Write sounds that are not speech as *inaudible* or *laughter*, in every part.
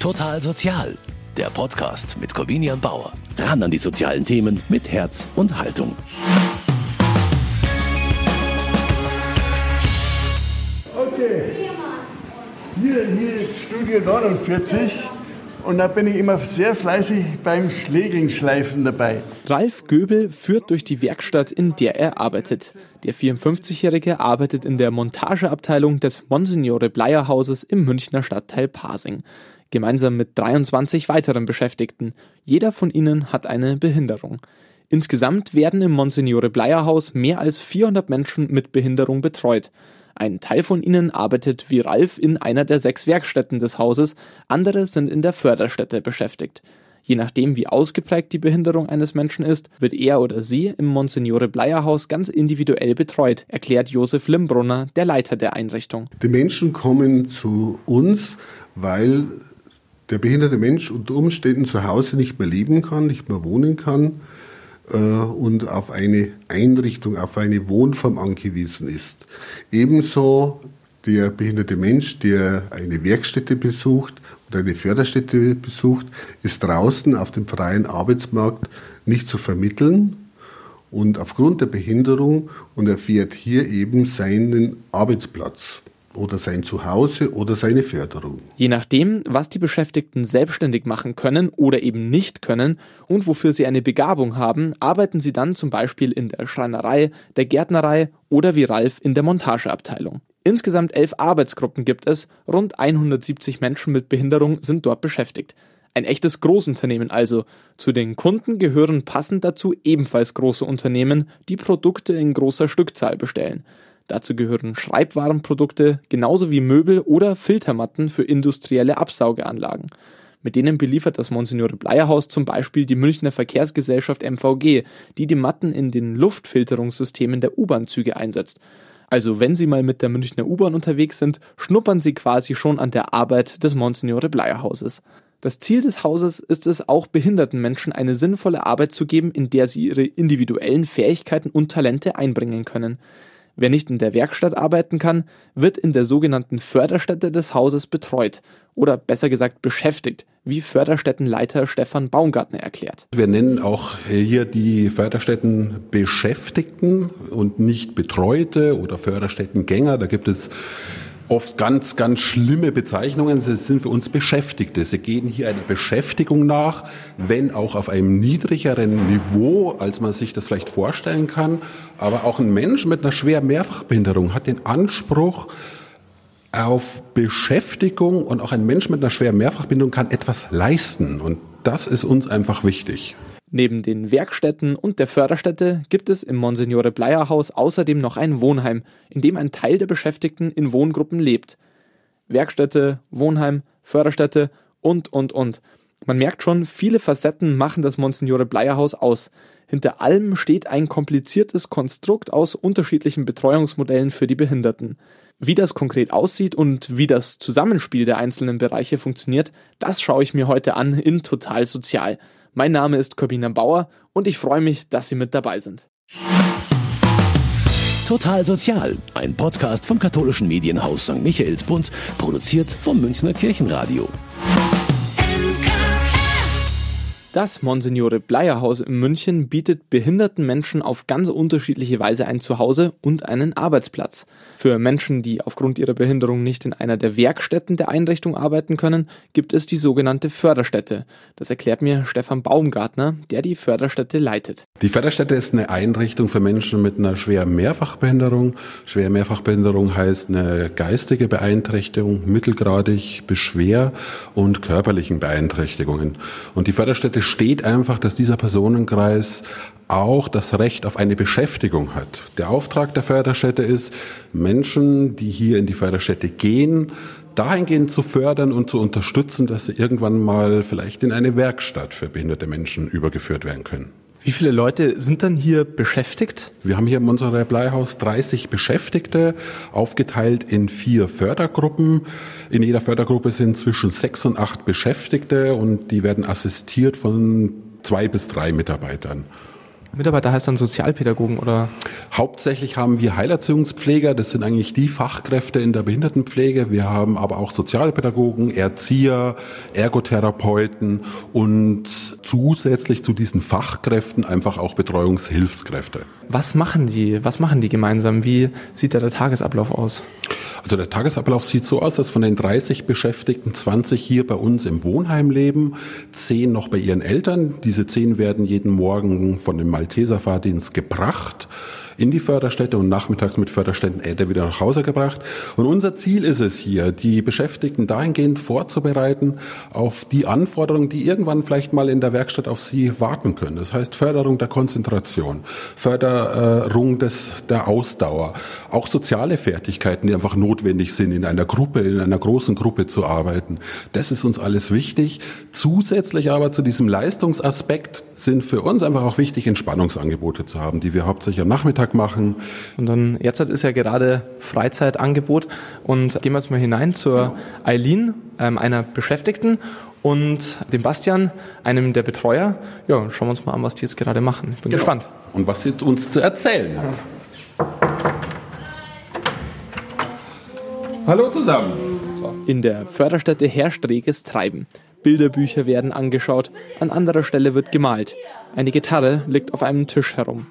Total Sozial, der Podcast mit Corvinian Bauer. Ran an die sozialen Themen mit Herz und Haltung. Okay, hier, hier ist Studio 49 und da bin ich immer sehr fleißig beim Schlägelnschleifen dabei. Ralf Göbel führt durch die Werkstatt, in der er arbeitet. Der 54-Jährige arbeitet in der Montageabteilung des Monsignore Bleier Hauses im Münchner Stadtteil Pasing. Gemeinsam mit 23 weiteren Beschäftigten. Jeder von ihnen hat eine Behinderung. Insgesamt werden im Monsignore Bleier Haus mehr als 400 Menschen mit Behinderung betreut. Ein Teil von ihnen arbeitet wie Ralf in einer der sechs Werkstätten des Hauses, andere sind in der Förderstätte beschäftigt. Je nachdem, wie ausgeprägt die Behinderung eines Menschen ist, wird er oder sie im Monsignore Bleier Haus ganz individuell betreut, erklärt Josef Limbrunner, der Leiter der Einrichtung. Die Menschen kommen zu uns, weil der behinderte Mensch unter Umständen zu Hause nicht mehr leben kann, nicht mehr wohnen kann äh, und auf eine Einrichtung, auf eine Wohnform angewiesen ist. Ebenso der behinderte Mensch, der eine Werkstätte besucht oder eine Förderstätte besucht, ist draußen auf dem freien Arbeitsmarkt nicht zu vermitteln und aufgrund der Behinderung und erfährt hier eben seinen Arbeitsplatz oder sein Zuhause oder seine Förderung. Je nachdem, was die Beschäftigten selbstständig machen können oder eben nicht können und wofür sie eine Begabung haben, arbeiten sie dann zum Beispiel in der Schreinerei, der Gärtnerei oder wie Ralf in der Montageabteilung. Insgesamt elf Arbeitsgruppen gibt es, rund 170 Menschen mit Behinderung sind dort beschäftigt. Ein echtes Großunternehmen also. Zu den Kunden gehören passend dazu ebenfalls große Unternehmen, die Produkte in großer Stückzahl bestellen. Dazu gehören Schreibwarenprodukte genauso wie Möbel oder Filtermatten für industrielle Absaugeanlagen. Mit denen beliefert das Monsignore Bleierhaus zum Beispiel die Münchner Verkehrsgesellschaft MVG, die die Matten in den Luftfilterungssystemen der U-Bahn-Züge einsetzt. Also wenn Sie mal mit der Münchner U-Bahn unterwegs sind, schnuppern Sie quasi schon an der Arbeit des Monsignore Bleierhauses. Das Ziel des Hauses ist es, auch behinderten Menschen eine sinnvolle Arbeit zu geben, in der sie ihre individuellen Fähigkeiten und Talente einbringen können. Wer nicht in der Werkstatt arbeiten kann, wird in der sogenannten Förderstätte des Hauses betreut oder besser gesagt beschäftigt, wie Förderstättenleiter Stefan Baumgartner erklärt. Wir nennen auch hier die Förderstätten Beschäftigten und nicht Betreute oder Förderstättengänger. Da gibt es oft ganz, ganz schlimme Bezeichnungen. Sie sind für uns Beschäftigte. Sie gehen hier einer Beschäftigung nach, wenn auch auf einem niedrigeren Niveau, als man sich das vielleicht vorstellen kann. Aber auch ein Mensch mit einer schweren Mehrfachbehinderung hat den Anspruch auf Beschäftigung und auch ein Mensch mit einer schweren Mehrfachbehinderung kann etwas leisten. Und das ist uns einfach wichtig. Neben den Werkstätten und der Förderstätte gibt es im Monsignore Bleier Haus außerdem noch ein Wohnheim, in dem ein Teil der Beschäftigten in Wohngruppen lebt. Werkstätte, Wohnheim, Förderstätte und, und, und. Man merkt schon, viele Facetten machen das Monsignore Bleier Haus aus. Hinter allem steht ein kompliziertes Konstrukt aus unterschiedlichen Betreuungsmodellen für die Behinderten. Wie das konkret aussieht und wie das Zusammenspiel der einzelnen Bereiche funktioniert, das schaue ich mir heute an in Total Sozial. Mein Name ist Corbina Bauer und ich freue mich, dass Sie mit dabei sind. Total Sozial, ein Podcast vom katholischen Medienhaus St. Michaelsbund, produziert vom Münchner Kirchenradio. Das Monsignore Bleier Haus in München bietet behinderten Menschen auf ganz unterschiedliche Weise ein Zuhause und einen Arbeitsplatz. Für Menschen, die aufgrund ihrer Behinderung nicht in einer der Werkstätten der Einrichtung arbeiten können, gibt es die sogenannte Förderstätte. Das erklärt mir Stefan Baumgartner, der die Förderstätte leitet. Die Förderstätte ist eine Einrichtung für Menschen mit einer schweren Mehrfachbehinderung. Schwere Mehrfachbehinderung heißt eine geistige Beeinträchtigung, mittelgradig bis schwer und körperlichen Beeinträchtigungen. Und die Förderstätte steht einfach, dass dieser Personenkreis auch das Recht auf eine Beschäftigung hat. Der Auftrag der Förderstätte ist, Menschen, die hier in die Förderstätte gehen, dahingehend zu fördern und zu unterstützen, dass sie irgendwann mal vielleicht in eine Werkstatt für behinderte Menschen übergeführt werden können. Wie viele Leute sind dann hier beschäftigt? Wir haben hier im Monserrat Bleihaus 30 Beschäftigte, aufgeteilt in vier Fördergruppen. In jeder Fördergruppe sind zwischen sechs und acht Beschäftigte und die werden assistiert von zwei bis drei Mitarbeitern. Mitarbeiter heißt dann Sozialpädagogen oder? Hauptsächlich haben wir Heilerziehungspfleger, das sind eigentlich die Fachkräfte in der Behindertenpflege. Wir haben aber auch Sozialpädagogen, Erzieher, Ergotherapeuten und zusätzlich zu diesen Fachkräften einfach auch Betreuungshilfskräfte. Was machen die? Was machen die gemeinsam? Wie sieht da der Tagesablauf aus? Also der Tagesablauf sieht so aus, dass von den 30 Beschäftigten 20 hier bei uns im Wohnheim leben, 10 noch bei ihren Eltern. Diese 10 werden jeden Morgen von dem Malteser Fahrdienst gebracht in die Förderstätte und nachmittags mit Förderstättenäder wieder nach Hause gebracht. Und unser Ziel ist es hier, die Beschäftigten dahingehend vorzubereiten auf die Anforderungen, die irgendwann vielleicht mal in der Werkstatt auf sie warten können. Das heißt Förderung der Konzentration, Förderung des, der Ausdauer, auch soziale Fertigkeiten, die einfach notwendig sind, in einer Gruppe, in einer großen Gruppe zu arbeiten. Das ist uns alles wichtig. Zusätzlich aber zu diesem Leistungsaspekt sind für uns einfach auch wichtig, Entspannungsangebote zu haben, die wir hauptsächlich am Nachmittag machen. Und dann, jetzt ist ja gerade Freizeitangebot und gehen wir jetzt mal hinein zur Eileen, ähm, einer Beschäftigten und dem Bastian, einem der Betreuer. Ja, schauen wir uns mal an, was die jetzt gerade machen. Ich bin genau. gespannt. Und was sie uns zu erzählen hat. Hallo zusammen. In der Förderstätte herrscht reges Treiben. Bilderbücher werden angeschaut, an anderer Stelle wird gemalt. Eine Gitarre liegt auf einem Tisch herum.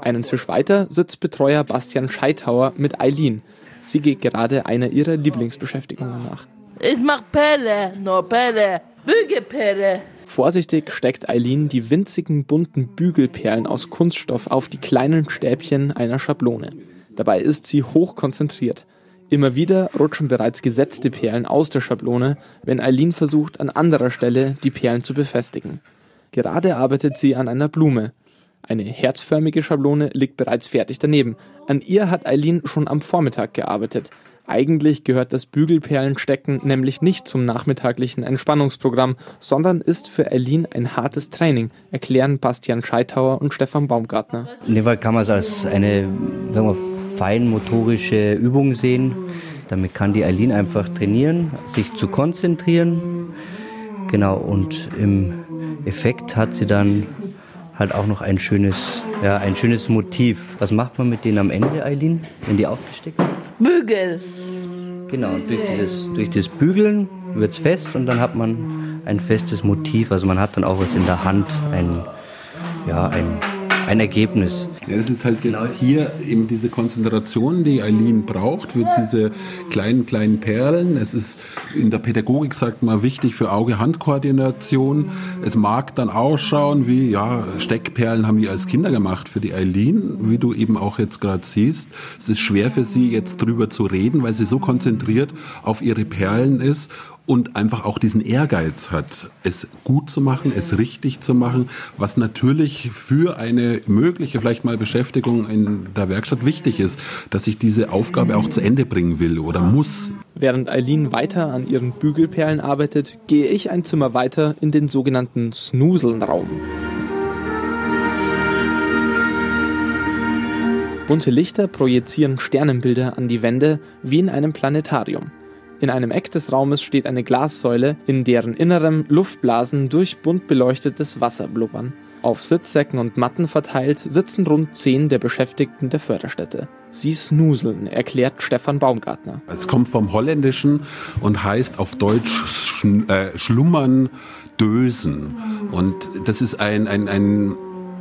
Einen Tisch weiter sitzt Betreuer Bastian Scheithauer mit Eileen. Sie geht gerade einer ihrer Lieblingsbeschäftigungen nach. Ich mach Pelle, nur Pelle, Bügelpelle. Vorsichtig steckt Eileen die winzigen bunten Bügelperlen aus Kunststoff auf die kleinen Stäbchen einer Schablone. Dabei ist sie hoch konzentriert. Immer wieder rutschen bereits gesetzte Perlen aus der Schablone, wenn Eileen versucht, an anderer Stelle die Perlen zu befestigen. Gerade arbeitet sie an einer Blume. Eine herzförmige Schablone liegt bereits fertig daneben. An ihr hat Eileen schon am Vormittag gearbeitet. Eigentlich gehört das Bügelperlenstecken nämlich nicht zum nachmittaglichen Entspannungsprogramm, sondern ist für Eileen ein hartes Training, erklären Bastian Scheithauer und Stefan Baumgartner. In dem Fall kann man es als eine sagen wir, feinmotorische Übung sehen. Damit kann die Eileen einfach trainieren, sich zu konzentrieren. Genau, und im Effekt hat sie dann halt auch noch ein schönes, ja, ein schönes Motiv. Was macht man mit denen am Ende, Eileen, wenn die aufgesteckt sind? Bügel. Genau, durch dieses, durch das Bügeln wird es fest und dann hat man ein festes Motiv. Also man hat dann auch was in der Hand, ein, ja, ein ein Ergebnis. Ja, das ist halt jetzt hier eben diese Konzentration, die Eileen braucht, für diese kleinen, kleinen Perlen. Es ist in der Pädagogik, sagt man, wichtig für Auge-Hand-Koordination. Es mag dann ausschauen wie, ja, Steckperlen haben wir als Kinder gemacht für die Eileen, wie du eben auch jetzt gerade siehst. Es ist schwer für sie jetzt drüber zu reden, weil sie so konzentriert auf ihre Perlen ist und einfach auch diesen Ehrgeiz hat, es gut zu machen, es richtig zu machen, was natürlich für eine mögliche vielleicht mal Beschäftigung in der Werkstatt wichtig ist, dass ich diese Aufgabe auch zu Ende bringen will oder muss. Während Eileen weiter an ihren Bügelperlen arbeitet, gehe ich ein Zimmer weiter in den sogenannten Snuselnraum. Bunte Lichter projizieren Sternenbilder an die Wände wie in einem Planetarium. In einem Eck des Raumes steht eine Glassäule, in deren Innerem Luftblasen durch bunt beleuchtetes Wasser blubbern. Auf Sitzsäcken und Matten verteilt sitzen rund zehn der Beschäftigten der Förderstätte. Sie snuseln, erklärt Stefan Baumgartner. Es kommt vom Holländischen und heißt auf Deutsch schl äh, schlummern, dösen. Und das ist ein, ein, ein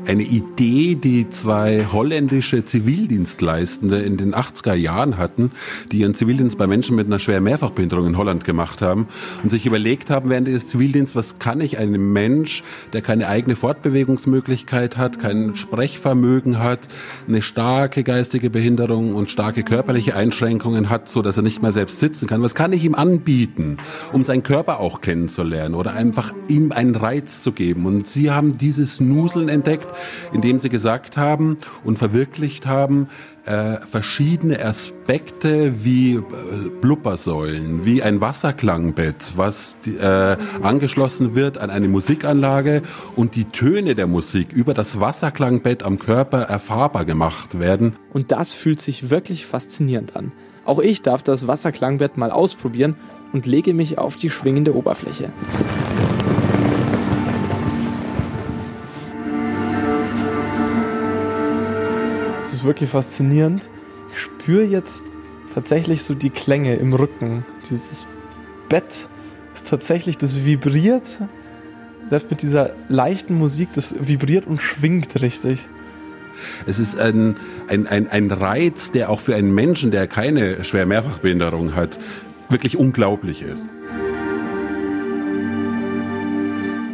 eine Idee, die zwei holländische Zivildienstleistende in den 80er Jahren hatten, die ihren Zivildienst bei Menschen mit einer schweren Mehrfachbehinderung in Holland gemacht haben und sich überlegt haben während des Zivildienstes, was kann ich einem Mensch, der keine eigene Fortbewegungsmöglichkeit hat, kein Sprechvermögen hat, eine starke geistige Behinderung und starke körperliche Einschränkungen hat, so dass er nicht mehr selbst sitzen kann, was kann ich ihm anbieten, um seinen Körper auch kennenzulernen oder einfach ihm einen Reiz zu geben? Und sie haben dieses Nuseln entdeckt indem sie gesagt haben und verwirklicht haben, äh, verschiedene Aspekte wie äh, Blubbersäulen, wie ein Wasserklangbett, was äh, angeschlossen wird an eine Musikanlage und die Töne der Musik über das Wasserklangbett am Körper erfahrbar gemacht werden. Und das fühlt sich wirklich faszinierend an. Auch ich darf das Wasserklangbett mal ausprobieren und lege mich auf die schwingende Oberfläche. Wirklich faszinierend. Ich spüre jetzt tatsächlich so die Klänge im Rücken. Dieses Bett ist tatsächlich, das vibriert. Selbst mit dieser leichten Musik, das vibriert und schwingt richtig. Es ist ein, ein, ein, ein Reiz, der auch für einen Menschen, der keine schwer Mehrfachbehinderung hat, wirklich unglaublich ist.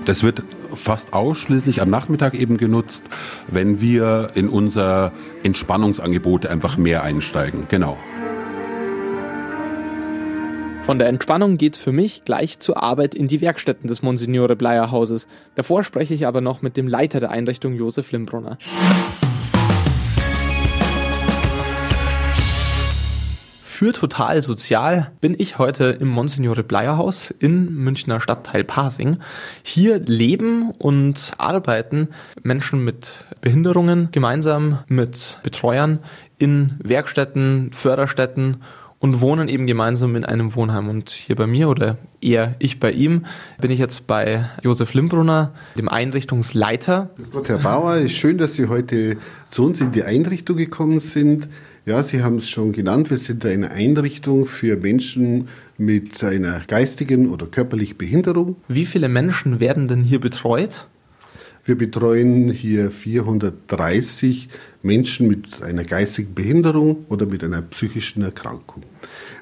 Das wird fast ausschließlich am Nachmittag eben genutzt, wenn wir in unser Entspannungsangebot einfach mehr einsteigen. Genau. Von der Entspannung geht's für mich gleich zur Arbeit in die Werkstätten des Monsignore Bleier Hauses. Davor spreche ich aber noch mit dem Leiter der Einrichtung Josef Limbrunner. Für Total Sozial bin ich heute im Monsignore Bleier Haus in Münchner Stadtteil Pasing. Hier leben und arbeiten Menschen mit Behinderungen gemeinsam mit Betreuern in Werkstätten, Förderstätten und wohnen eben gemeinsam in einem Wohnheim. Und hier bei mir oder eher ich bei ihm bin ich jetzt bei Josef Limbrunner, dem Einrichtungsleiter. Gott, Herr Bauer, schön, dass Sie heute zu uns in die Einrichtung gekommen sind. Ja, Sie haben es schon genannt, wir sind eine Einrichtung für Menschen mit einer geistigen oder körperlichen Behinderung. Wie viele Menschen werden denn hier betreut? Wir betreuen hier 430 Menschen mit einer geistigen Behinderung oder mit einer psychischen Erkrankung.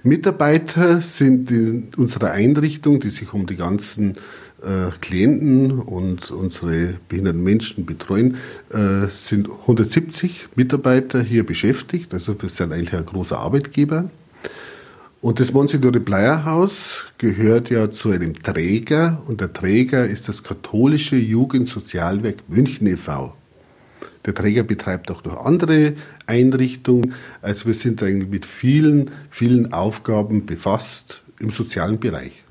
Mitarbeiter sind in unserer Einrichtung, die sich um die ganzen äh, Klienten und unsere behinderten Menschen betreuen, äh, sind 170 Mitarbeiter hier beschäftigt. Also wir sind eigentlich ein großer Arbeitgeber. Und das Monsignore Bleier Haus gehört ja zu einem Träger und der Träger ist das katholische Jugendsozialwerk München e.V. Der Träger betreibt auch noch andere Einrichtungen. Also wir sind eigentlich mit vielen, vielen Aufgaben befasst im sozialen Bereich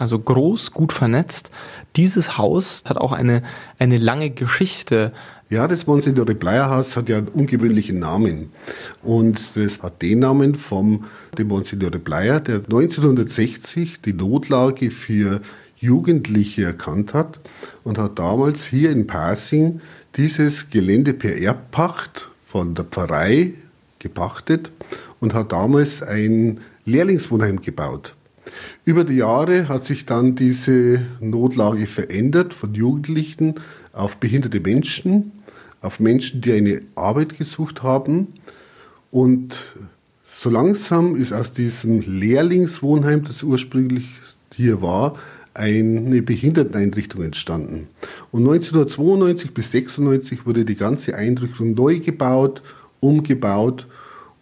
also groß, gut vernetzt. Dieses Haus hat auch eine, eine lange Geschichte. Ja, das Monsignore Bleier Haus hat ja einen ungewöhnlichen Namen. Und das hat den Namen vom dem Monsignore Bleier, der 1960 die Notlage für Jugendliche erkannt hat und hat damals hier in Pasing dieses Gelände per Erbpacht von der Pfarrei gepachtet und hat damals ein Lehrlingswohnheim gebaut. Über die Jahre hat sich dann diese Notlage verändert von Jugendlichen auf behinderte Menschen, auf Menschen, die eine Arbeit gesucht haben. Und so langsam ist aus diesem Lehrlingswohnheim, das ursprünglich hier war, eine Behinderteneinrichtung entstanden. Und 1992 bis 1996 wurde die ganze Einrichtung neu gebaut, umgebaut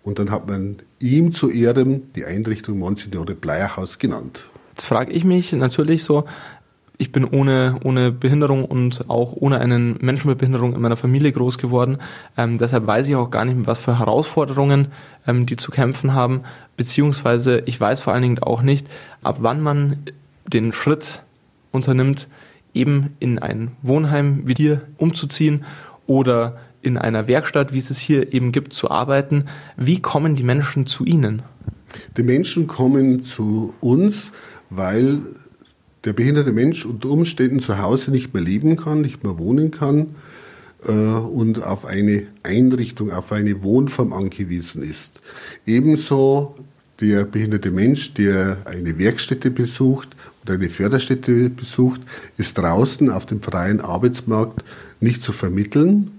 und dann hat man ihm zu Ehren die Einrichtung Monsignore Bleierhaus genannt. Jetzt frage ich mich natürlich so, ich bin ohne, ohne Behinderung und auch ohne einen Menschen mit Behinderung in meiner Familie groß geworden. Ähm, deshalb weiß ich auch gar nicht, was für Herausforderungen ähm, die zu kämpfen haben. Beziehungsweise ich weiß vor allen Dingen auch nicht, ab wann man den Schritt unternimmt, eben in ein Wohnheim wie hier umzuziehen oder in einer Werkstatt, wie es es hier eben gibt, zu arbeiten. Wie kommen die Menschen zu Ihnen? Die Menschen kommen zu uns, weil der behinderte Mensch unter Umständen zu Hause nicht mehr leben kann, nicht mehr wohnen kann äh, und auf eine Einrichtung, auf eine Wohnform angewiesen ist. Ebenso der behinderte Mensch, der eine Werkstätte besucht oder eine Förderstätte besucht, ist draußen auf dem freien Arbeitsmarkt nicht zu vermitteln,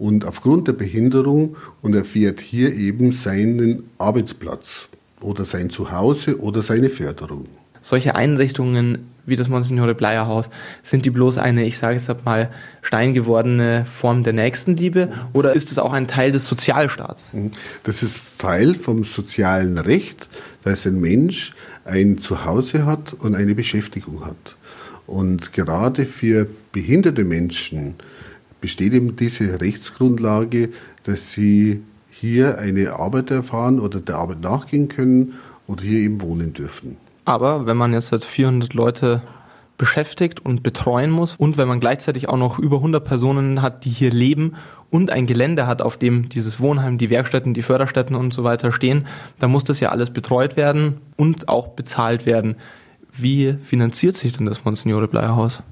und aufgrund der Behinderung und erfährt hier eben seinen Arbeitsplatz oder sein Zuhause oder seine Förderung. Solche Einrichtungen wie das Monsignore Bleier Haus, sind die bloß eine, ich sage es mal, steingewordene Form der Nächstenliebe oder ist es auch ein Teil des Sozialstaats? Mhm. Das ist Teil vom sozialen Recht, dass ein Mensch ein Zuhause hat und eine Beschäftigung hat. Und gerade für behinderte Menschen besteht eben diese Rechtsgrundlage, dass sie hier eine Arbeit erfahren oder der Arbeit nachgehen können oder hier eben wohnen dürfen. Aber wenn man jetzt halt 400 Leute beschäftigt und betreuen muss und wenn man gleichzeitig auch noch über 100 Personen hat, die hier leben und ein Gelände hat, auf dem dieses Wohnheim, die Werkstätten, die Förderstätten und so weiter stehen, dann muss das ja alles betreut werden und auch bezahlt werden. Wie finanziert sich denn das Monsignore Bleierhaus?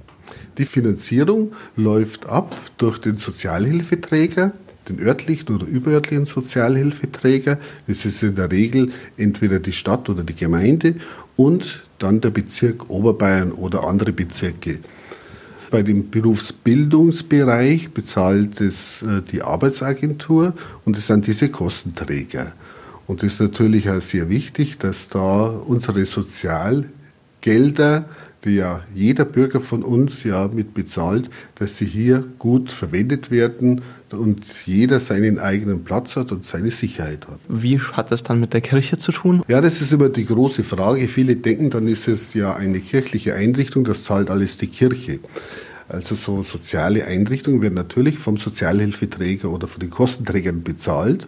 Die Finanzierung läuft ab durch den Sozialhilfeträger, den örtlichen oder überörtlichen Sozialhilfeträger. Das ist in der Regel entweder die Stadt oder die Gemeinde und dann der Bezirk Oberbayern oder andere Bezirke. Bei dem Berufsbildungsbereich bezahlt es äh, die Arbeitsagentur und es sind diese Kostenträger. Und es ist natürlich auch sehr wichtig, dass da unsere Sozialgelder, die ja jeder Bürger von uns ja mit bezahlt, dass sie hier gut verwendet werden und jeder seinen eigenen Platz hat und seine Sicherheit hat. Wie hat das dann mit der Kirche zu tun? Ja, das ist immer die große Frage. Viele denken, dann ist es ja eine kirchliche Einrichtung, das zahlt alles die Kirche. Also so soziale Einrichtungen werden natürlich vom Sozialhilfeträger oder von den Kostenträgern bezahlt.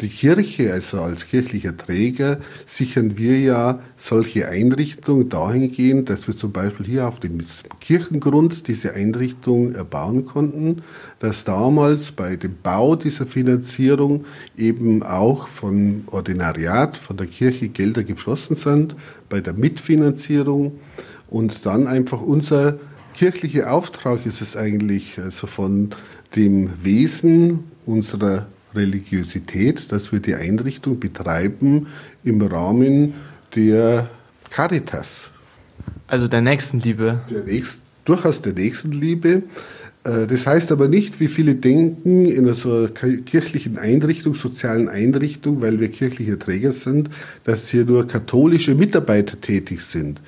Die Kirche, also als kirchlicher Träger, sichern wir ja solche Einrichtungen dahingehend, dass wir zum Beispiel hier auf dem Kirchengrund diese Einrichtung erbauen konnten, dass damals bei dem Bau dieser Finanzierung eben auch von Ordinariat, von der Kirche Gelder geflossen sind, bei der Mitfinanzierung. Und dann einfach unser kirchlicher Auftrag ist es eigentlich, also von dem Wesen unserer Religiosität, dass wir die Einrichtung betreiben im Rahmen der Caritas. Also der Nächstenliebe. Der Nächst, durchaus der Nächstenliebe. Äh, das heißt aber nicht, wie viele denken, in einer kirchlichen Einrichtung, sozialen Einrichtung, weil wir kirchliche Träger sind, dass hier nur katholische Mitarbeiter tätig sind.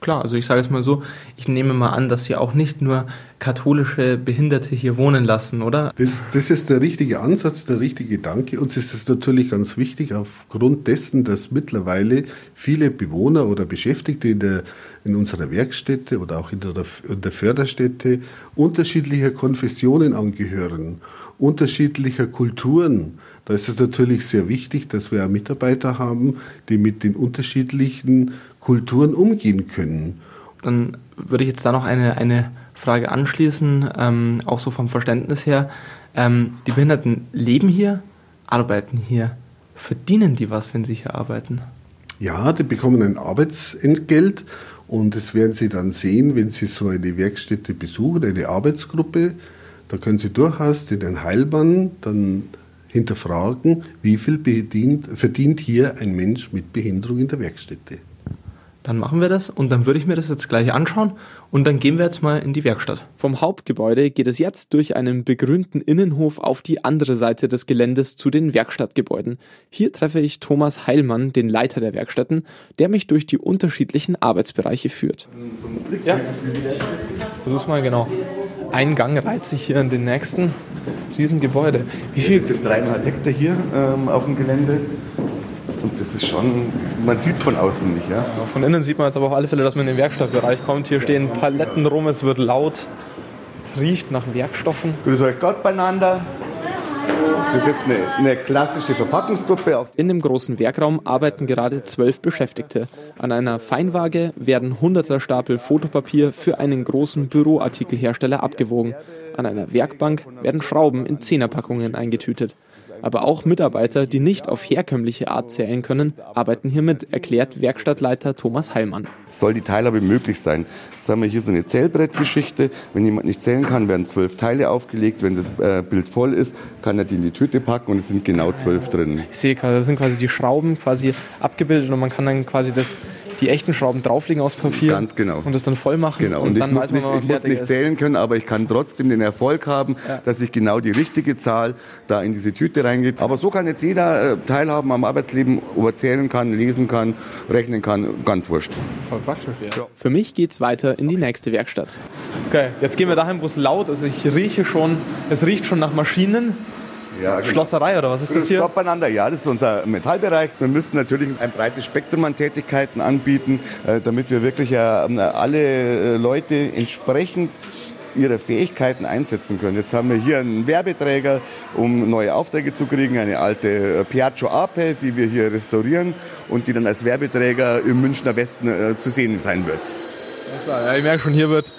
Klar, also ich sage es mal so, ich nehme mal an, dass Sie auch nicht nur katholische Behinderte hier wohnen lassen, oder? Das, das ist der richtige Ansatz, der richtige Gedanke. Uns ist es natürlich ganz wichtig, aufgrund dessen, dass mittlerweile viele Bewohner oder Beschäftigte in, der, in unserer Werkstätte oder auch in der, in der Förderstätte unterschiedlicher Konfessionen angehören, unterschiedlicher Kulturen. Da ist es natürlich sehr wichtig, dass wir Mitarbeiter haben, die mit den unterschiedlichen Kulturen umgehen können. Dann würde ich jetzt da noch eine, eine Frage anschließen, ähm, auch so vom Verständnis her. Ähm, die Behinderten leben hier, arbeiten hier. Verdienen die was, wenn sie hier arbeiten? Ja, die bekommen ein Arbeitsentgelt und das werden Sie dann sehen, wenn Sie so eine Werkstätte besuchen, eine Arbeitsgruppe. Da können Sie durchaus den Heilmann dann hinterfragen, wie viel bedient, verdient hier ein Mensch mit Behinderung in der Werkstätte. Dann machen wir das und dann würde ich mir das jetzt gleich anschauen und dann gehen wir jetzt mal in die Werkstatt. Vom Hauptgebäude geht es jetzt durch einen begrünten Innenhof auf die andere Seite des Geländes zu den Werkstattgebäuden. Hier treffe ich Thomas Heilmann, den Leiter der Werkstätten, der mich durch die unterschiedlichen Arbeitsbereiche führt. Ja, versuch's mal genau. Ein Gang reiht sich hier in den nächsten Riesengebäude. Wie viel? Das sind dreieinhalb Hektar hier ähm, auf dem Gelände. Und das ist schon, man sieht es von außen nicht. Ja? Von innen sieht man jetzt aber auf alle Fälle, dass man in den Werkstattbereich kommt. Hier stehen Paletten rum, es wird laut. Es riecht nach Werkstoffen. Grüß euch Gott beieinander. Das ist jetzt eine, eine, klassische Verpackungsgruppe. In dem großen Werkraum arbeiten gerade zwölf Beschäftigte. An einer Feinwaage werden hunderter Stapel Fotopapier für einen großen Büroartikelhersteller abgewogen. An einer Werkbank werden Schrauben in Zehnerpackungen eingetütet. Aber auch Mitarbeiter, die nicht auf herkömmliche Art zählen können, arbeiten hier mit, erklärt Werkstattleiter Thomas Heilmann. Soll die Teilhabe möglich sein? Haben wir hier so eine Zählbrettgeschichte. Wenn jemand nicht zählen kann, werden zwölf Teile aufgelegt. Wenn das äh, Bild voll ist, kann er die in die Tüte packen und es sind genau zwölf drin. Ich sehe gerade, das sind quasi die Schrauben quasi abgebildet und man kann dann quasi das die echten Schrauben drauflegen aus Papier. Ganz genau. Und das dann voll machen. Genau. Und, und dann ich muss, nicht, ich muss nicht zählen können, aber ich kann trotzdem den Erfolg haben, ja. dass ich genau die richtige Zahl da in diese Tüte reingeht. Aber so kann jetzt jeder äh, teilhaben am Arbeitsleben, ob er zählen kann, lesen kann, rechnen kann, ganz wurscht. Voll praktisch, ja. Für mich geht es weiter in die nächste Werkstatt. Okay, jetzt gehen wir dahin, wo es laut ist. Ich rieche schon, es riecht schon nach Maschinen. Ja, genau. Schlosserei oder was ist das hier? Beieinander, ja, das ist unser Metallbereich. Wir müssen natürlich ein breites Spektrum an Tätigkeiten anbieten, äh, damit wir wirklich alle äh, Leute entsprechend ihre Fähigkeiten einsetzen können. Jetzt haben wir hier einen Werbeträger, um neue Aufträge zu kriegen, eine alte äh, Piaggio Ape, die wir hier restaurieren und die dann als Werbeträger im Münchner Westen zu sehen sein wird. Ja, ich merke schon, hier wird,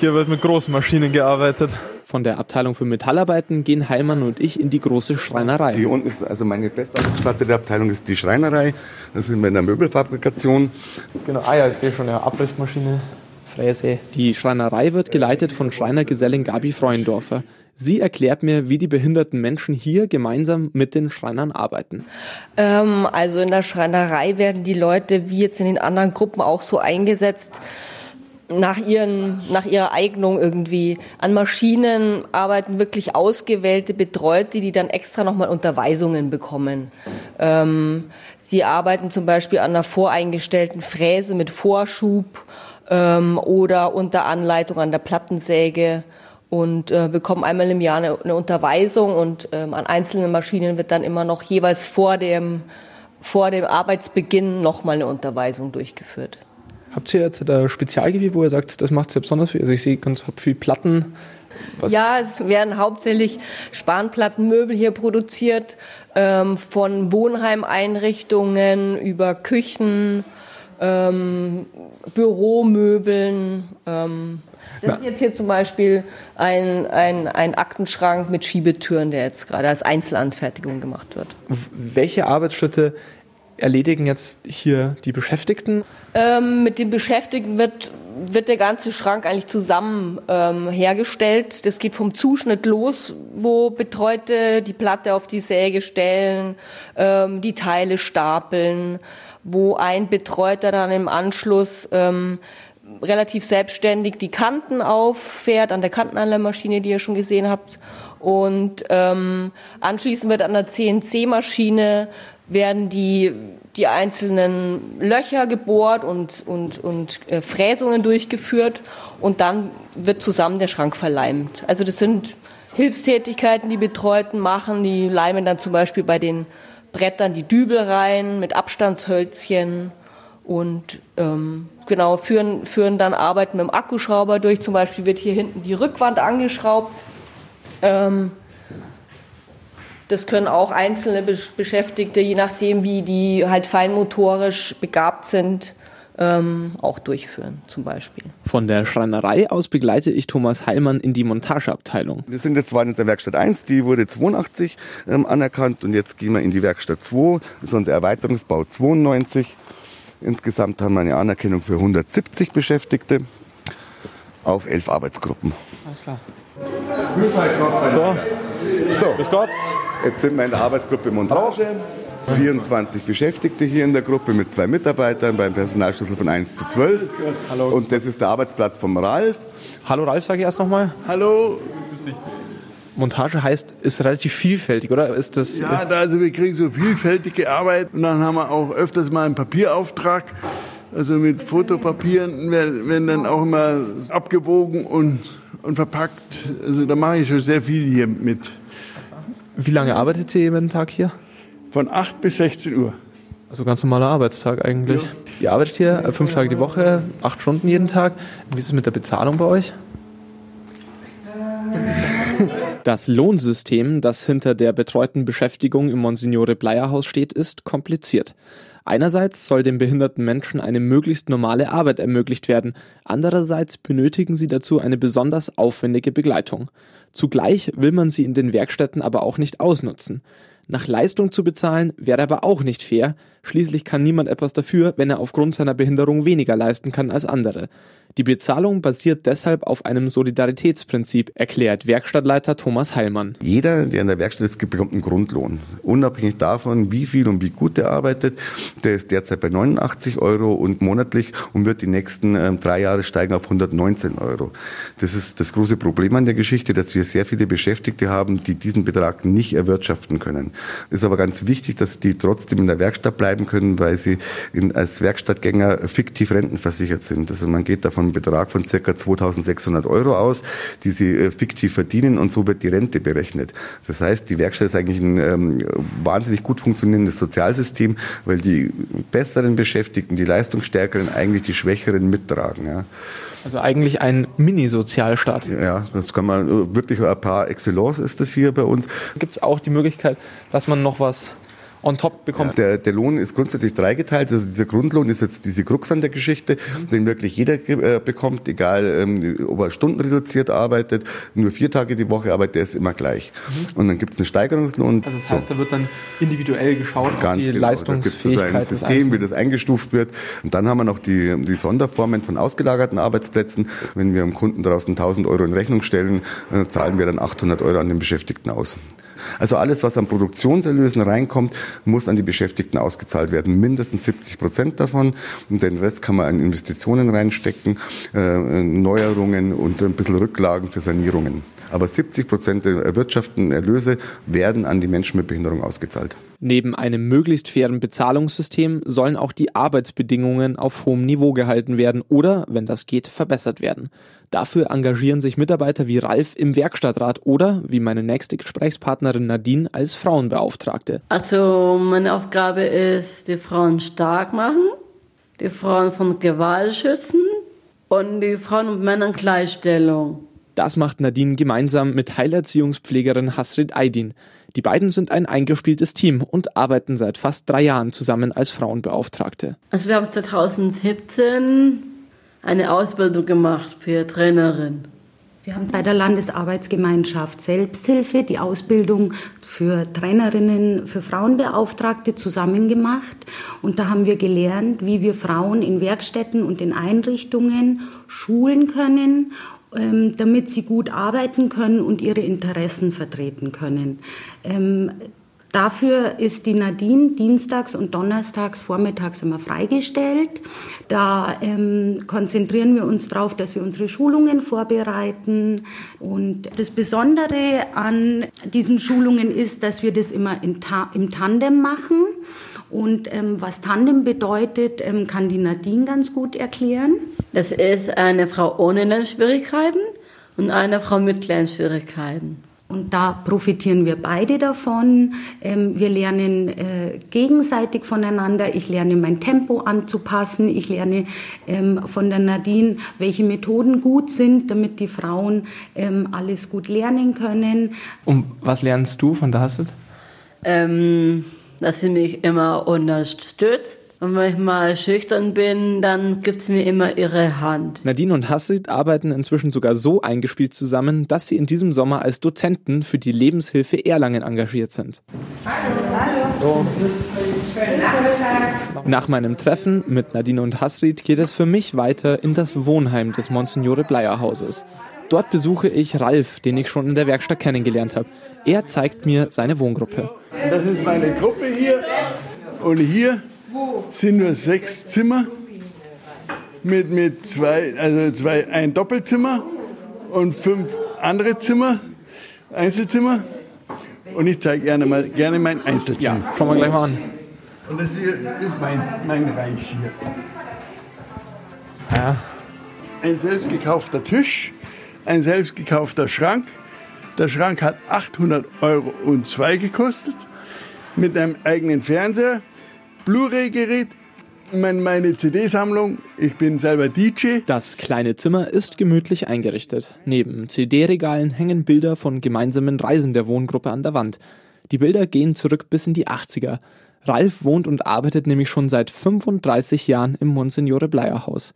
hier wird mit großen Maschinen gearbeitet. Von der Abteilung für Metallarbeiten gehen Heilmann und ich in die große Schreinerei. Hier unten ist also meine bestausgestattete Abteilung ist die Schreinerei. Da sind wir in der Möbelfabrikation. Genau, ah ja, ich sehe schon, ja, Abrissmaschine, Fräse. Die Schreinerei wird geleitet von Schreinergesellin Gabi Freundorfer. Sie erklärt mir, wie die behinderten Menschen hier gemeinsam mit den Schreinern arbeiten. Ähm, also in der Schreinerei werden die Leute wie jetzt in den anderen Gruppen auch so eingesetzt, nach, ihren, nach ihrer Eignung irgendwie. An Maschinen arbeiten wirklich ausgewählte Betreute, die dann extra nochmal Unterweisungen bekommen. Ähm, sie arbeiten zum Beispiel an einer voreingestellten Fräse mit Vorschub ähm, oder unter Anleitung an der Plattensäge und äh, bekommen einmal im Jahr eine, eine Unterweisung und ähm, an einzelnen Maschinen wird dann immer noch jeweils vor dem, vor dem Arbeitsbeginn nochmal eine Unterweisung durchgeführt. Habt ihr jetzt ein Spezialgebiet, wo ihr sagt, das macht es ja besonders viel? Also ich sehe ganz viel Platten. Was? Ja, es werden hauptsächlich Spanplattenmöbel hier produziert, ähm, von Wohnheimeinrichtungen über Küchen, ähm, Büromöbeln. Ähm, das Na. ist jetzt hier zum Beispiel ein, ein, ein Aktenschrank mit Schiebetüren, der jetzt gerade als Einzelanfertigung gemacht wird. Welche Arbeitsschritte erledigen jetzt hier die Beschäftigten? Ähm, mit den Beschäftigten wird, wird der ganze Schrank eigentlich zusammen ähm, hergestellt. Das geht vom Zuschnitt los, wo Betreute die Platte auf die Säge stellen, ähm, die Teile stapeln, wo ein Betreuter dann im Anschluss ähm, relativ selbstständig die Kanten auffährt an der Kantenanleihmaschine, die ihr schon gesehen habt. Und ähm, anschließend wird an der CNC-Maschine werden die, die einzelnen Löcher gebohrt und, und, und äh, Fräsungen durchgeführt und dann wird zusammen der Schrank verleimt. Also das sind Hilfstätigkeiten, die Betreuten machen. Die leimen dann zum Beispiel bei den Brettern die Dübel rein mit Abstandshölzchen und ähm, genau führen, führen dann Arbeiten mit dem Akkuschrauber durch. Zum Beispiel wird hier hinten die Rückwand angeschraubt. Ähm, das können auch einzelne Beschäftigte, je nachdem, wie die halt feinmotorisch begabt sind, ähm, auch durchführen, zum Beispiel. Von der Schreinerei aus begleite ich Thomas Heilmann in die Montageabteilung. Wir sind jetzt waren in der Werkstatt 1, die wurde 82 ähm, anerkannt und jetzt gehen wir in die Werkstatt 2, das ist unser Erweiterungsbau 92. Insgesamt haben wir eine Anerkennung für 170 Beschäftigte auf elf Arbeitsgruppen. Alles klar. So, so. Bis Gott. Jetzt sind wir in der Arbeitsgruppe Montage. 24 Beschäftigte hier in der Gruppe mit zwei Mitarbeitern beim Personalschlüssel von 1 zu 12. Hallo. Und das ist der Arbeitsplatz vom Ralf. Hallo Ralf, sage ich erst nochmal. Hallo. Montage heißt, ist relativ vielfältig, oder? Ist das ja, also wir kriegen so vielfältige Arbeit und dann haben wir auch öfters mal einen Papierauftrag. Also mit Fotopapieren werden dann auch immer abgewogen und, und verpackt. Also da mache ich schon sehr viel hier mit. Wie lange arbeitet ihr jeden Tag hier? Von 8 bis 16 Uhr. Also ganz normaler Arbeitstag eigentlich. Ja. Ihr arbeitet hier äh, fünf Tage die Woche, acht Stunden jeden Tag. Wie ist es mit der Bezahlung bei euch? *laughs* Das Lohnsystem, das hinter der betreuten Beschäftigung im Monsignore Bleier Haus steht, ist kompliziert. Einerseits soll den behinderten Menschen eine möglichst normale Arbeit ermöglicht werden, andererseits benötigen sie dazu eine besonders aufwendige Begleitung. Zugleich will man sie in den Werkstätten aber auch nicht ausnutzen. Nach Leistung zu bezahlen wäre aber auch nicht fair, schließlich kann niemand etwas dafür, wenn er aufgrund seiner Behinderung weniger leisten kann als andere. Die Bezahlung basiert deshalb auf einem Solidaritätsprinzip, erklärt Werkstattleiter Thomas Heilmann. Jeder, der in der Werkstatt ist, bekommt einen Grundlohn. Unabhängig davon, wie viel und wie gut er arbeitet. Der ist derzeit bei 89 Euro und monatlich und wird die nächsten äh, drei Jahre steigen auf 119 Euro. Das ist das große Problem an der Geschichte, dass wir sehr viele Beschäftigte haben, die diesen Betrag nicht erwirtschaften können. Es ist aber ganz wichtig, dass die trotzdem in der Werkstatt bleiben können, weil sie in, als Werkstattgänger fiktiv rentenversichert sind. Also man geht davon einen Betrag von ca. 2600 Euro aus, die sie äh, fiktiv verdienen und so wird die Rente berechnet. Das heißt, die Werkstatt ist eigentlich ein ähm, wahnsinnig gut funktionierendes Sozialsystem, weil die besseren Beschäftigten, die leistungsstärkeren eigentlich die Schwächeren mittragen. Ja. Also eigentlich ein Mini-Sozialstaat. Ja, das kann man äh, wirklich ein paar Excellence ist das hier bei uns. Gibt es auch die Möglichkeit, dass man noch was on top bekommt. Ja, der, der, Lohn ist grundsätzlich dreigeteilt. Also dieser Grundlohn ist jetzt diese Krux an der Geschichte, mhm. den wirklich jeder äh, bekommt, egal ähm, ob er stundenreduziert arbeitet, nur vier Tage die Woche arbeitet, der ist immer gleich. Mhm. Und dann gibt es einen Steigerungslohn. Also das heißt, so. da wird dann individuell geschaut Ganz auf die genau. Leistungsfähigkeit da gibt es ein System, wie das eingestuft wird. Und dann haben wir noch die, die Sonderformen von ausgelagerten Arbeitsplätzen. Wenn wir dem Kunden draußen 1000 Euro in Rechnung stellen, äh, zahlen wir dann 800 Euro an den Beschäftigten aus. Also alles, was an Produktionserlösen reinkommt, muss an die Beschäftigten ausgezahlt werden. Mindestens 70 Prozent davon. Und den Rest kann man in Investitionen reinstecken, äh, Neuerungen und ein bisschen Rücklagen für Sanierungen. Aber 70 Prozent der erwirtschafteten Erlöse werden an die Menschen mit Behinderung ausgezahlt. Neben einem möglichst fairen Bezahlungssystem sollen auch die Arbeitsbedingungen auf hohem Niveau gehalten werden oder, wenn das geht, verbessert werden. Dafür engagieren sich Mitarbeiter wie Ralf im Werkstattrat oder, wie meine nächste Gesprächspartnerin Nadine, als Frauenbeauftragte. Also meine Aufgabe ist, die Frauen stark machen, die Frauen von Gewalt schützen und die Frauen und Männer Gleichstellung. Das macht Nadine gemeinsam mit Heilerziehungspflegerin Hasrid Aydin. Die beiden sind ein eingespieltes Team und arbeiten seit fast drei Jahren zusammen als Frauenbeauftragte. Also wir haben 2017 eine Ausbildung gemacht für Trainerin. Wir haben bei der Landesarbeitsgemeinschaft Selbsthilfe die Ausbildung für Trainerinnen, für Frauenbeauftragte zusammen gemacht. Und da haben wir gelernt, wie wir Frauen in Werkstätten und in Einrichtungen schulen können damit sie gut arbeiten können und ihre Interessen vertreten können. Dafür ist die Nadine dienstags und donnerstags vormittags immer freigestellt. Da ähm, konzentrieren wir uns darauf, dass wir unsere Schulungen vorbereiten. Und das Besondere an diesen Schulungen ist, dass wir das immer Ta im Tandem machen. Und ähm, was Tandem bedeutet, ähm, kann die Nadine ganz gut erklären. Das ist eine Frau ohne Lernschwierigkeiten und eine Frau mit Lernschwierigkeiten. Und da profitieren wir beide davon. Ähm, wir lernen äh, gegenseitig voneinander. Ich lerne mein Tempo anzupassen. Ich lerne ähm, von der Nadine, welche Methoden gut sind, damit die Frauen ähm, alles gut lernen können. Und was lernst du von der Hasset? Ähm, dass sie mich immer unterstützt und wenn ich mal schüchtern bin, dann gibt es mir immer ihre Hand. Nadine und Hasrid arbeiten inzwischen sogar so eingespielt zusammen, dass sie in diesem Sommer als Dozenten für die Lebenshilfe Erlangen engagiert sind. Hallo. Nach meinem Treffen mit Nadine und Hasrid geht es für mich weiter in das Wohnheim des Monsignore Bleier Hauses. Dort besuche ich Ralf, den ich schon in der Werkstatt kennengelernt habe. Er zeigt mir seine Wohngruppe. Das ist meine Gruppe hier. Und hier sind nur sechs Zimmer mit, mit zwei, also zwei, ein Doppelzimmer und fünf andere Zimmer, Einzelzimmer. Und ich zeige gerne, mal, gerne mein Einzelzimmer. Ja, schauen wir gleich mal an. Und das hier ist mein, mein Reich hier. Ja. Ein selbst gekaufter Tisch, ein selbst gekaufter Schrank. Der Schrank hat 800 Euro und zwei gekostet. Mit einem eigenen Fernseher, Blu-ray-Gerät, meine CD-Sammlung. Ich bin selber DJ. Das kleine Zimmer ist gemütlich eingerichtet. Neben CD-Regalen hängen Bilder von gemeinsamen Reisen der Wohngruppe an der Wand. Die Bilder gehen zurück bis in die 80er. Ralf wohnt und arbeitet nämlich schon seit 35 Jahren im Monsignore Bleier Haus.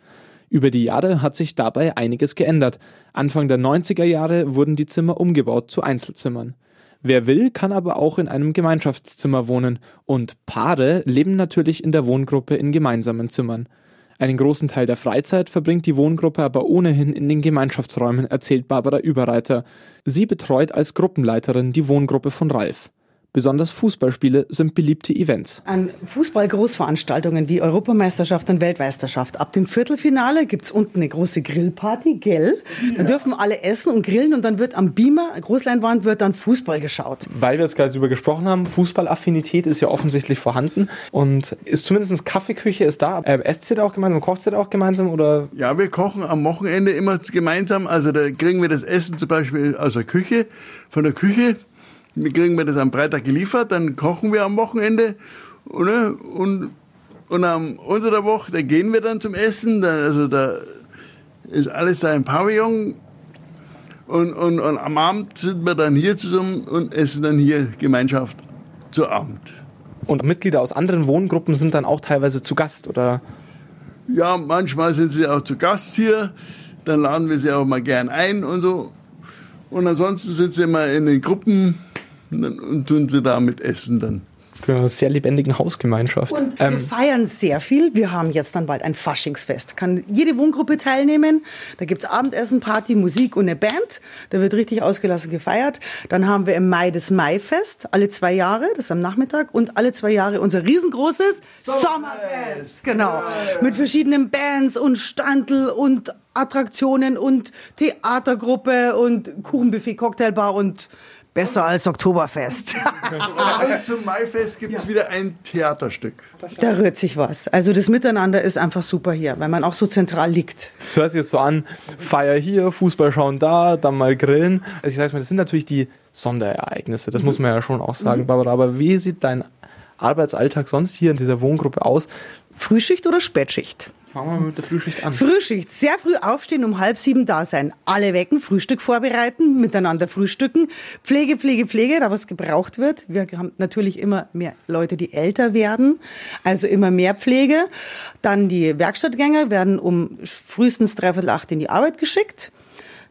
Über die Jahre hat sich dabei einiges geändert. Anfang der 90er Jahre wurden die Zimmer umgebaut zu Einzelzimmern. Wer will, kann aber auch in einem Gemeinschaftszimmer wohnen und Paare leben natürlich in der Wohngruppe in gemeinsamen Zimmern. Einen großen Teil der Freizeit verbringt die Wohngruppe aber ohnehin in den Gemeinschaftsräumen, erzählt Barbara Überreiter. Sie betreut als Gruppenleiterin die Wohngruppe von Ralf. Besonders Fußballspiele sind beliebte Events. An Fußball-Großveranstaltungen wie Europameisterschaft und Weltmeisterschaft. Ab dem Viertelfinale gibt's unten eine große Grillparty, gell? Da dürfen alle essen und grillen und dann wird am Beamer, Großleinwand, wird dann Fußball geschaut. Weil wir jetzt gerade darüber gesprochen haben, Fußballaffinität ist ja offensichtlich vorhanden und ist zumindest Kaffeeküche ist da. Äh, esst ihr da auch gemeinsam, kocht ihr da auch gemeinsam oder? Ja, wir kochen am Wochenende immer gemeinsam. Also da kriegen wir das Essen zum Beispiel aus der Küche, von der Küche kriegen wir das am Freitag geliefert, dann kochen wir am Wochenende oder? und, und am unter der Woche, da gehen wir dann zum Essen, da, also da ist alles da im Pavillon und, und, und am Abend sind wir dann hier zusammen und essen dann hier Gemeinschaft zu Abend. Und Mitglieder aus anderen Wohngruppen sind dann auch teilweise zu Gast, oder? Ja, manchmal sind sie auch zu Gast hier. Dann laden wir sie auch mal gern ein und so. Und ansonsten sind sie immer in den Gruppen und tun sie da mit Essen dann eine sehr lebendigen Hausgemeinschaft. Und ähm, wir feiern sehr viel. Wir haben jetzt dann bald ein Faschingsfest. Kann jede Wohngruppe teilnehmen. Da gibt es Abendessen, Party, Musik und eine Band. Da wird richtig ausgelassen gefeiert. Dann haben wir im Mai das Maifest, alle zwei Jahre, das ist am Nachmittag. Und alle zwei Jahre unser riesengroßes Sommerfest. Sommerfest. Genau. Mit verschiedenen Bands und Standel und Attraktionen und Theatergruppe und Kuchenbuffet, Cocktailbar und Besser als Oktoberfest. *laughs* Und zum Maifest gibt es ja. wieder ein Theaterstück. Da rührt sich was. Also das Miteinander ist einfach super hier, weil man auch so zentral liegt. Das hört sich jetzt so an, Feier hier, Fußball schauen da, dann mal grillen. Also ich sage mal, das sind natürlich die Sonderereignisse, das mhm. muss man ja schon auch sagen, mhm. Barbara. Aber wie sieht dein Arbeitsalltag sonst hier in dieser Wohngruppe aus? Frühschicht oder Spätschicht? Fangen wir mit der Frühschicht an. Frühschicht. Sehr früh aufstehen, um halb sieben da sein. Alle wecken, Frühstück vorbereiten, miteinander frühstücken. Pflege, Pflege, Pflege, da was gebraucht wird. Wir haben natürlich immer mehr Leute, die älter werden. Also immer mehr Pflege. Dann die Werkstattgänger werden um frühestens dreiviertel acht in die Arbeit geschickt.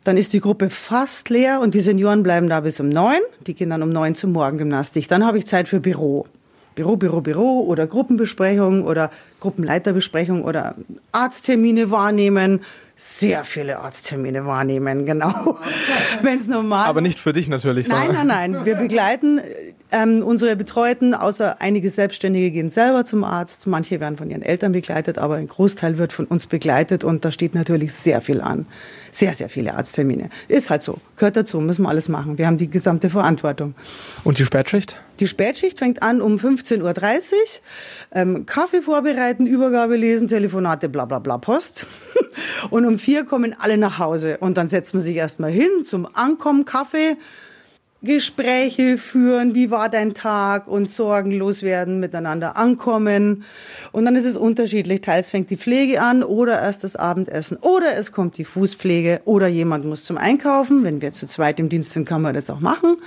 Dann ist die Gruppe fast leer und die Senioren bleiben da bis um neun. Die gehen dann um neun zur Morgengymnastik. Dann habe ich Zeit für Büro. Büro, Büro, Büro oder Gruppenbesprechung oder Gruppenleiterbesprechung oder Arzttermine wahrnehmen. Sehr viele Arzttermine wahrnehmen, genau. *laughs* Wenn es normal. Aber nicht für dich natürlich. Nein, nein, nein. Wir begleiten ähm, unsere Betreuten, außer einige Selbstständige gehen selber zum Arzt. Manche werden von ihren Eltern begleitet, aber ein Großteil wird von uns begleitet und da steht natürlich sehr viel an. Sehr, sehr viele Arzttermine. Ist halt so. Gehört dazu. Müssen wir alles machen. Wir haben die gesamte Verantwortung. Und die Spätschicht? Die Spätschicht fängt an um 15.30 Uhr. Ähm, Kaffee vorbereiten, Übergabe lesen, Telefonate, bla bla bla, Post. *laughs* und um vier kommen alle nach Hause. Und dann setzt man sich erstmal hin zum Ankommen, Kaffee Gespräche führen, wie war dein Tag und sorgenlos werden, miteinander ankommen. Und dann ist es unterschiedlich. Teils fängt die Pflege an oder erst das Abendessen oder es kommt die Fußpflege oder jemand muss zum Einkaufen. Wenn wir zu zweit im Dienst sind, kann man das auch machen.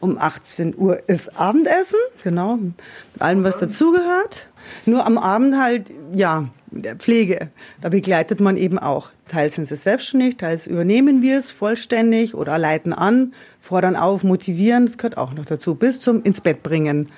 Um 18 Uhr ist Abendessen, genau, mit allem, was dazugehört. Nur am Abend halt, ja, der Pflege. Da begleitet man eben auch. Teils sind sie selbstständig, teils übernehmen wir es vollständig oder leiten an, fordern auf, motivieren, das gehört auch noch dazu. Bis zum ins Bett bringen,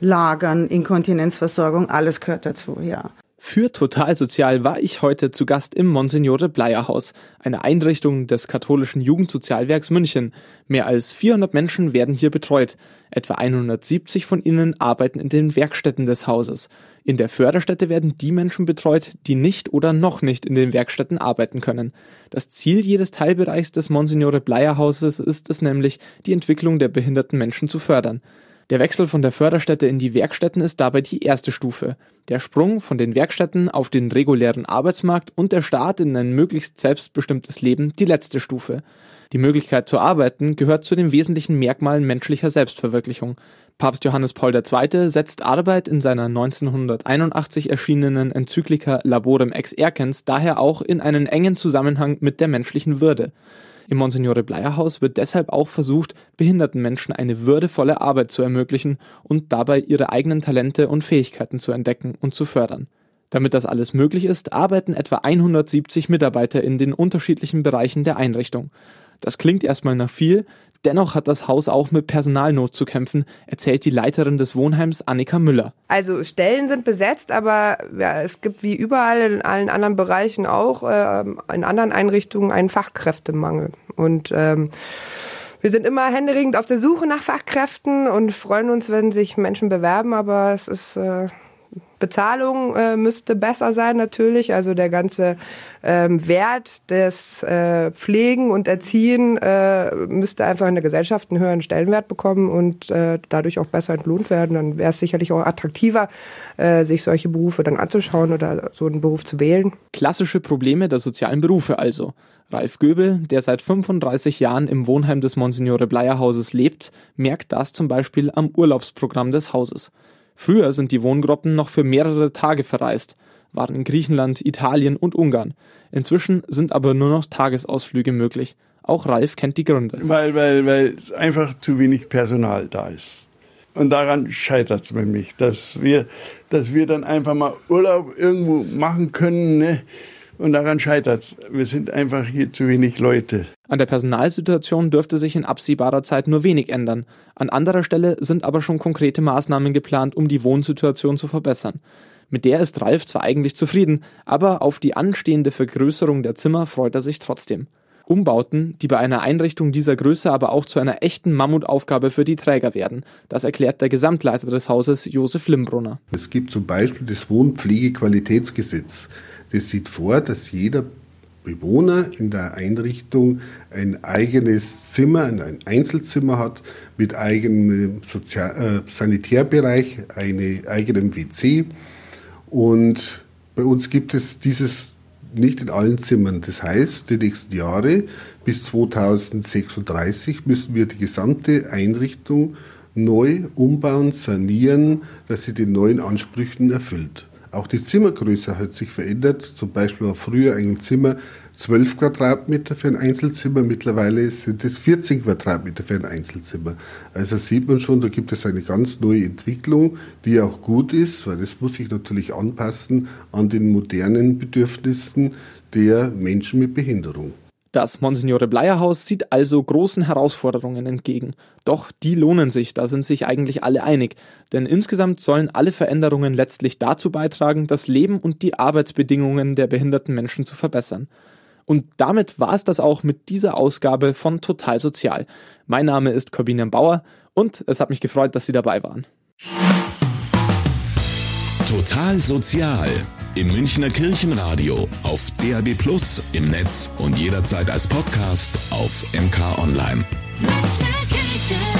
Lagern, Inkontinenzversorgung, alles gehört dazu, ja. Für Total Sozial war ich heute zu Gast im Monsignore Bleier Haus, eine Einrichtung des katholischen Jugendsozialwerks München. Mehr als 400 Menschen werden hier betreut. Etwa 170 von ihnen arbeiten in den Werkstätten des Hauses. In der Förderstätte werden die Menschen betreut, die nicht oder noch nicht in den Werkstätten arbeiten können. Das Ziel jedes Teilbereichs des Monsignore Bleier Hauses ist es nämlich, die Entwicklung der behinderten Menschen zu fördern. Der Wechsel von der Förderstätte in die Werkstätten ist dabei die erste Stufe. Der Sprung von den Werkstätten auf den regulären Arbeitsmarkt und der Start in ein möglichst selbstbestimmtes Leben die letzte Stufe. Die Möglichkeit zu arbeiten gehört zu den wesentlichen Merkmalen menschlicher Selbstverwirklichung. Papst Johannes Paul II. setzt Arbeit in seiner 1981 erschienenen Enzyklika Laborem ex Erkens daher auch in einen engen Zusammenhang mit der menschlichen Würde. Im Monsignore Bleier Haus wird deshalb auch versucht, behinderten Menschen eine würdevolle Arbeit zu ermöglichen und dabei ihre eigenen Talente und Fähigkeiten zu entdecken und zu fördern. Damit das alles möglich ist, arbeiten etwa 170 Mitarbeiter in den unterschiedlichen Bereichen der Einrichtung. Das klingt erstmal nach viel, Dennoch hat das Haus auch mit Personalnot zu kämpfen, erzählt die Leiterin des Wohnheims Annika Müller. Also Stellen sind besetzt, aber ja, es gibt wie überall in allen anderen Bereichen auch äh, in anderen Einrichtungen einen Fachkräftemangel. Und ähm, wir sind immer händeringend auf der Suche nach Fachkräften und freuen uns, wenn sich Menschen bewerben, aber es ist äh, Bezahlung äh, müsste besser sein natürlich. Also der ganze ähm, Wert des äh, Pflegen und Erziehen äh, müsste einfach in der Gesellschaft einen höheren Stellenwert bekommen und äh, dadurch auch besser entlohnt werden. Dann wäre es sicherlich auch attraktiver, äh, sich solche Berufe dann anzuschauen oder so einen Beruf zu wählen. Klassische Probleme der sozialen Berufe also. Ralf Göbel, der seit 35 Jahren im Wohnheim des Monsignore Bleier Hauses lebt, merkt das zum Beispiel am Urlaubsprogramm des Hauses. Früher sind die Wohngruppen noch für mehrere Tage verreist, waren in Griechenland, Italien und Ungarn. Inzwischen sind aber nur noch Tagesausflüge möglich. Auch Ralf kennt die Gründe. Weil, weil, weil einfach zu wenig Personal da ist. Und daran scheitert es nämlich, dass wir, dass wir dann einfach mal Urlaub irgendwo machen können. Ne? Und daran scheitert es. Wir sind einfach hier zu wenig Leute. An der Personalsituation dürfte sich in absehbarer Zeit nur wenig ändern. An anderer Stelle sind aber schon konkrete Maßnahmen geplant, um die Wohnsituation zu verbessern. Mit der ist Ralf zwar eigentlich zufrieden, aber auf die anstehende Vergrößerung der Zimmer freut er sich trotzdem. Umbauten, die bei einer Einrichtung dieser Größe aber auch zu einer echten Mammutaufgabe für die Träger werden. Das erklärt der Gesamtleiter des Hauses, Josef Limbrunner. Es gibt zum Beispiel das Wohnpflegequalitätsgesetz. Das sieht vor, dass jeder Bewohner in der Einrichtung ein eigenes Zimmer, ein Einzelzimmer hat mit eigenem Sozial äh, Sanitärbereich, einem eigenen WC. Und bei uns gibt es dieses nicht in allen Zimmern. Das heißt, die nächsten Jahre bis 2036 müssen wir die gesamte Einrichtung neu umbauen, sanieren, dass sie den neuen Ansprüchen erfüllt. Auch die Zimmergröße hat sich verändert. Zum Beispiel war früher ein Zimmer 12 Quadratmeter für ein Einzelzimmer, mittlerweile sind es 14 Quadratmeter für ein Einzelzimmer. Also sieht man schon, da gibt es eine ganz neue Entwicklung, die auch gut ist, weil das muss sich natürlich anpassen an den modernen Bedürfnissen der Menschen mit Behinderung. Das Monsignore Bleier Haus sieht also großen Herausforderungen entgegen. Doch die lohnen sich, da sind sich eigentlich alle einig. Denn insgesamt sollen alle Veränderungen letztlich dazu beitragen, das Leben und die Arbeitsbedingungen der behinderten Menschen zu verbessern. Und damit war es das auch mit dieser Ausgabe von Total Sozial. Mein Name ist Corbinian Bauer und es hat mich gefreut, dass Sie dabei waren. Total Sozial im Münchner Kirchenradio, auf DAB Plus, im Netz und jederzeit als Podcast auf MK Online. Münchner Kirche.